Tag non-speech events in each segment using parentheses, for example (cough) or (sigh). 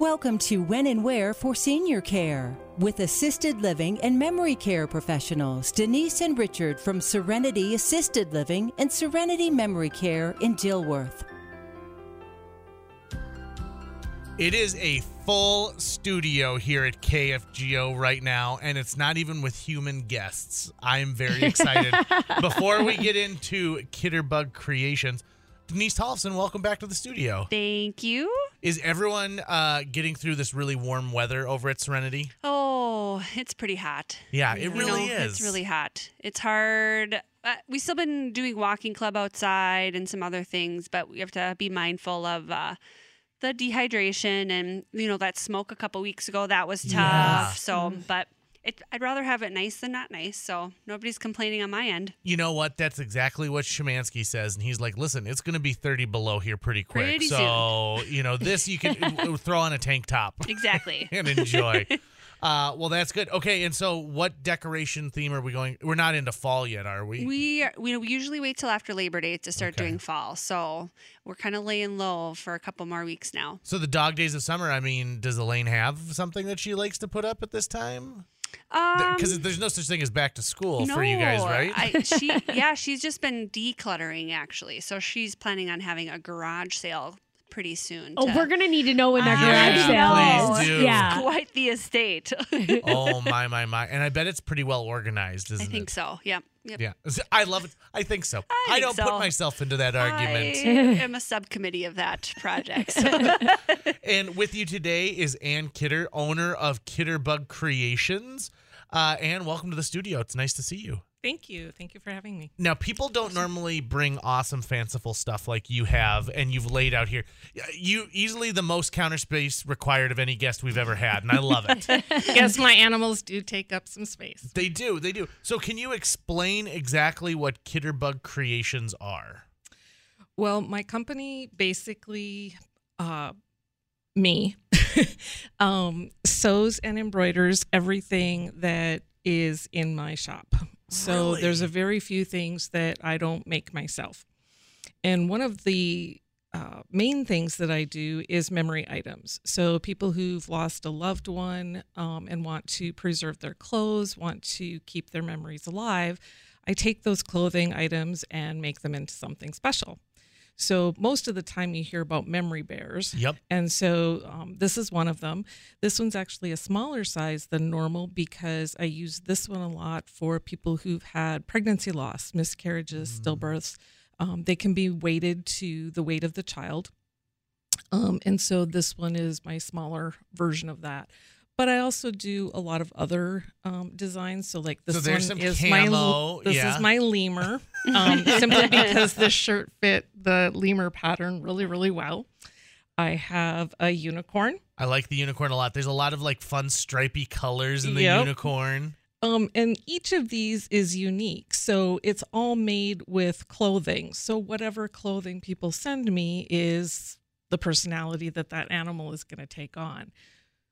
Welcome to When and Where for Senior Care with assisted living and memory care professionals Denise and Richard from Serenity Assisted Living and Serenity Memory Care in Dilworth. It is a full studio here at KFGO right now, and it's not even with human guests. I am very excited. (laughs) Before we get into Kitterbug Kreations, Denise Tollefson, welcome back to the studio. Thank you. Is everyone uh, getting through this really warm weather over at Serenity? Oh, it's pretty hot. Yeah, it You really know, is. It's really hot. It's hard. Uh, we still been doing walking club outside and some other things, but we have to be mindful of uh, the dehydration and you know that smoke a couple weeks ago. That was tough. Yeah. So, but it, I'd rather have it nice than not nice. So nobody's complaining on my end. You know what? That's exactly what Shemansky says, and he's like, "Listen, it's going to be 30 below here pretty quick. Pretty so, you know, this you can (laughs) throw on a tank top Exactly. (laughs) and enjoy." Uh, well, that's good. Okay, and so what decoration theme are we going? We're not into fall yet, are we? We are, we, we usually wait till after Labor Day to start Okay. doing fall. So we're kind of laying low for a couple more weeks now. so the dog days of summer. I mean, does Elaine have something that she likes to put up at this time? Um, Because there's no such thing as back to school for you guys, right? I, she, (laughs) yeah, she's just been decluttering actually. So she's planning on having a garage sale pretty soon. Oh, to- we're gonna need to know when that I garage know. sale Please is. do. Yeah. quite the estate. (laughs) oh my my my! And I bet it's pretty well organized, I isn't think it? so. Yep. Yep. Yeah, (laughs) I love it. I think so. I I, think don't put myself into that argument. I (laughs) am a subcommittee of that project. so- And with you today is Ann Kidder, owner of Kitterbug Kreations. Uh, Ann, welcome to the studio. It's nice to see you. Thank you. Thank you for having me. Now, people don't normally bring awesome, fanciful stuff like you have, and you've laid out here. You easily the most counter space required of any guest we've ever had, and I love it. (laughs) yes, my animals do take up some space. they do, they do. So, can you explain exactly what Kitterbug Kreations are? Well, my company basically, uh, me, (laughs) um, sews and embroiders everything that is in my shop. So there's a very few things that I don't make myself. And one of the uh, main things that I do is memory items. So people who've lost a loved one um, and want to preserve their clothes, want to keep their memories alive, I take those clothing items and make them into something special. So most of the time you hear about memory bears. Yep. And so um, this is one of them. This one's actually a smaller size than normal because I use this one a lot for people who've had pregnancy loss, miscarriages, stillbirths. Um, they can be weighted to the weight of the child. Um, and so this one is my smaller version of that. But I also do a lot of other um, designs. So like this So one some is my camo, this yeah. is my lemur, um, (laughs) simply because this shirt fit the lemur pattern really really well. I have a unicorn. I like the unicorn a lot. There's a lot of like fun stripy colors in the Yep. unicorn. Um, and each of these is unique. So it's all made with clothing. So whatever clothing people send me is the personality that that animal is going to take on.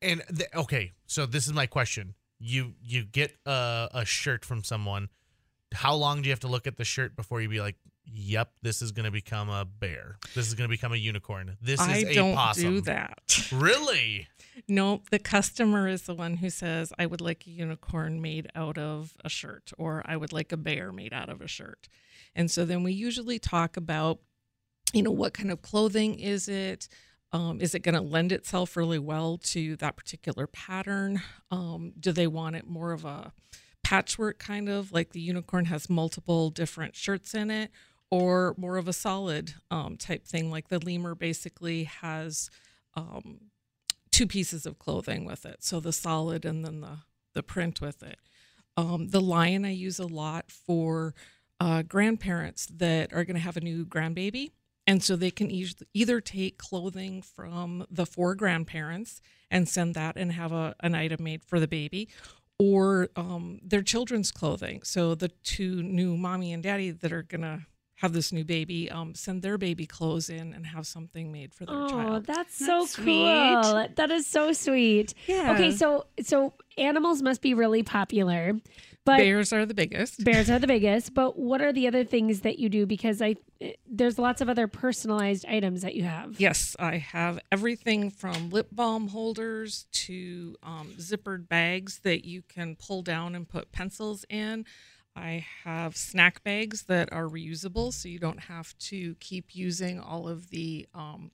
And th- okay, so this is my question: you you get a, a shirt from someone. How long do you have to look at the shirt before you be like, "Yep, this is going to become a bear. This is going to become a unicorn. This is I a don't possum." do that. (laughs) Really? No, the customer is the one who says, I would like a unicorn made out of a shirt, or I would like a bear made out of a shirt. And so then we usually talk about, you know, what kind of clothing is it? Um, is it going to lend itself really well to that particular pattern? Um, do they want it more of a patchwork kind of like the unicorn has multiple different shirts in it, or more of a solid um, type thing like the lemur basically has um, two pieces of clothing with it. So the solid and then the the print with it. Um, the lion I use a lot for uh, grandparents that are going to have a new grandbaby. And so they can e- either take clothing from the four grandparents and send that and have a, an item made for the baby, or um, their children's clothing. So the two new mommy and daddy that are going to have this new baby um, send their baby clothes in and have something made for their child. Oh, child. that's so That's cool. sweet. That is so sweet. Yeah. Okay, so so animals must be really popular, But Bears are the biggest. bears are the biggest. But what are the other things that you do? Because I there's lots of other personalized items that you have. Yes, I have everything from lip balm holders to um, zippered bags that you can pull down and put pencils in. I have snack bags that are reusable, so you don't have to keep using all of the um,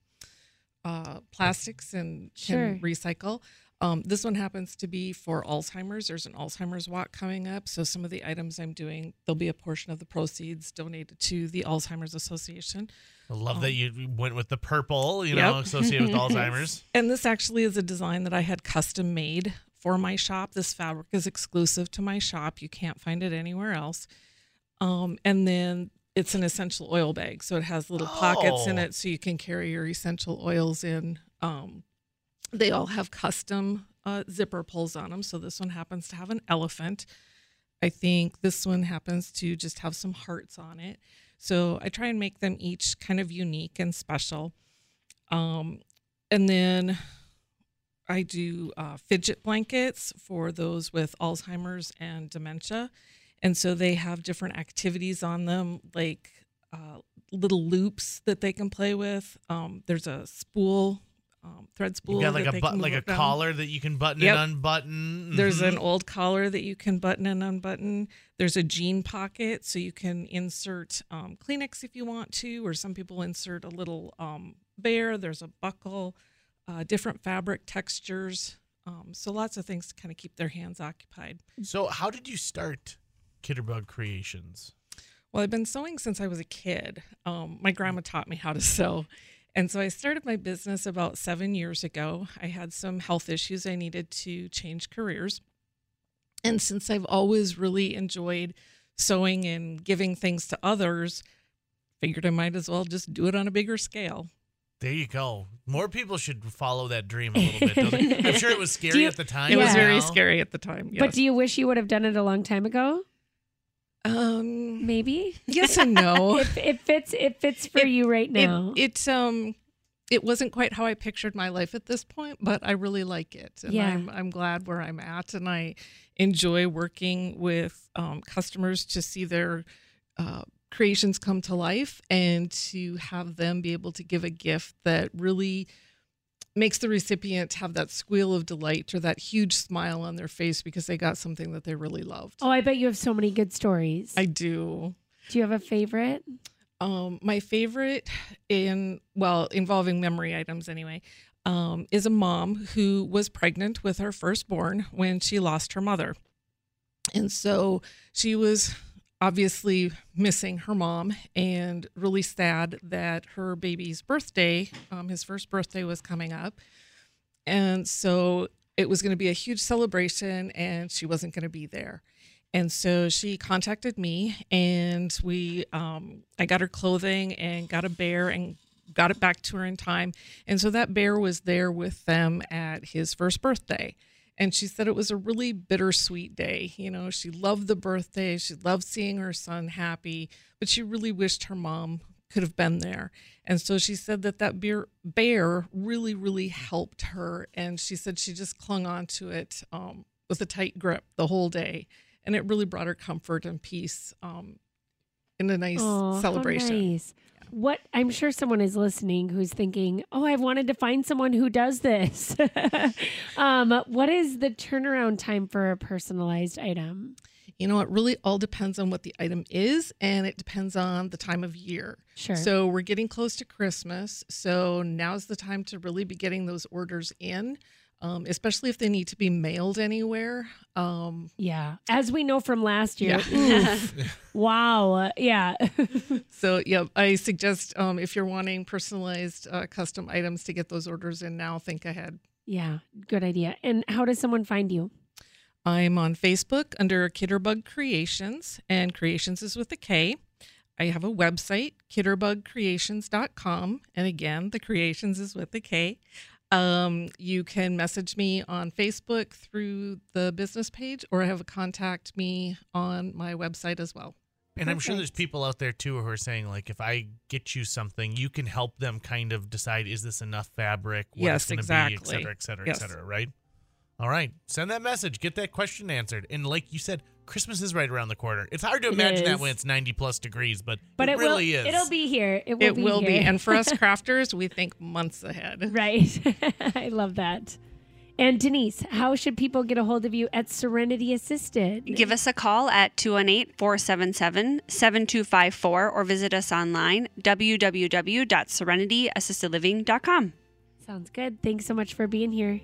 uh, plastics and Sure. can recycle. Um, this one happens to be for Alzheimer's. There's an Alzheimer's walk coming up, so some of the items I'm doing, there'll be a portion of the proceeds donated to the Alzheimer's Association. I love that you went with the purple, you know, associated with (laughs) Alzheimer's. And this actually is a design that I had custom made for my shop. This fabric is exclusive to my shop. You can't find it anywhere else. Um, and then it's an essential oil bag. So it has little pockets in Oh. it so you can carry your essential oils in. Um, they all have custom uh, zipper pulls on them. So this one happens to have an elephant. I think this one happens to just have some hearts on it. So I try and make them each kind of unique and special. Um, and then I do uh, fidget blankets for those with Alzheimer's and dementia. And so they have different activities on them, like uh, little loops that they can play with. Um, there's a spool, um, thread spool. You got like a they bu- can like a collar that you can button Yep. and unbutton. There's Mhm. an old collar that you can button and unbutton. There's a jean pocket, so you can insert um, Kleenex if you want to, or some people insert a little um, bear. There's a buckle, uh, different fabric textures. Um, so lots of things to kind of keep their hands occupied. So, how did you start Kitterbug Kreations? Well, I've been sewing since I was a kid. Um, my grandma taught me how to sew. And so I started my business about seven years ago. I had some health issues. I needed to change careers. And since I've always really enjoyed sewing and giving things to others, figured I might as well just do it on a bigger scale. There you go. More people should follow that dream a little bit. (laughs) I'm sure it was scary you- at the time. It was Yeah. very scary at the time. Yes. But do you wish you would have done it a long time ago? Um, Maybe. (laughs) yes and no. it, it fits. It fits for It- you right now. It, it um it wasn't quite how I pictured my life at this point, but I really like it, and Yeah. I'm I'm glad where I'm at, and I enjoy working with um, customers to see their uh, creations come to life and to have them be able to give a gift that really makes the recipient have that squeal of delight or that huge smile on their face because they got something that they really loved. oh, I bet you have so many good stories. I do. do you have a favorite? Um, my favorite in well, involving memory items anyway, um, is a mom who was pregnant with her firstborn when she lost her mother. And so she was obviously missing her mom and really sad that her baby's birthday, um, his first birthday, was coming up. And so it was going to be a huge celebration, and she wasn't going to be there. And so she contacted me, and we, um, I got her clothing and got a bear and got it back to her in time. And so that bear was there with them at his first birthday. And she said it was a really bittersweet day. You know, she loved the birthday, she loved seeing her son happy, but she really wished her mom could have been there. And so she said that that bear, bear really, really helped her. And she said she just clung on to it um, with a tight grip the whole day. And it really brought her comfort and peace um, in a nice Oh, celebration. nice. What I'm sure someone is listening who's thinking, "Oh, I've wanted to find someone who does this." (laughs) um, what is the turnaround time for a personalized item? You know, it really all depends on what the item is and it depends on the time of year. Sure. So we're getting close to Christmas. So now's the time to really be getting those orders in, um, especially if they need to be mailed anywhere. Um, yeah, as we know from last year. Yeah. (laughs) wow. Uh, yeah. (laughs) so, yeah, I suggest um, if you're wanting personalized uh, custom items to get those orders in now, think ahead. yeah. Good idea. And how does someone find you? I'm on Facebook under Kitterbug Kreations, and Creations is with a K. I have a website, kitterbugkreations.com. And again, the creations is with a K. Um, you can message me on Facebook through the business page, or have a contact me on my website as well. And I'm sure there's people out there too who are saying like, if I get you something, you can help them kind of decide is this enough fabric, what Yes, it's going to exactly. be, et cetera, et cetera, Yes. et cetera, right? All right, send that message, get that question answered, and like you said, Christmas is right around the corner. It's hard to imagine that when it's 90 plus degrees, but, But it, it, really will, is. It'll be here. It will it be will be. And for us (laughs) crafters, we think months ahead. Right. (laughs) I love that. And Denise, how should people get a hold of you at Serenity Assisted? Give us a call at 218 477 7254 or visit us online www.serenityassistedliving.com. Sounds good. Thanks so much for being here.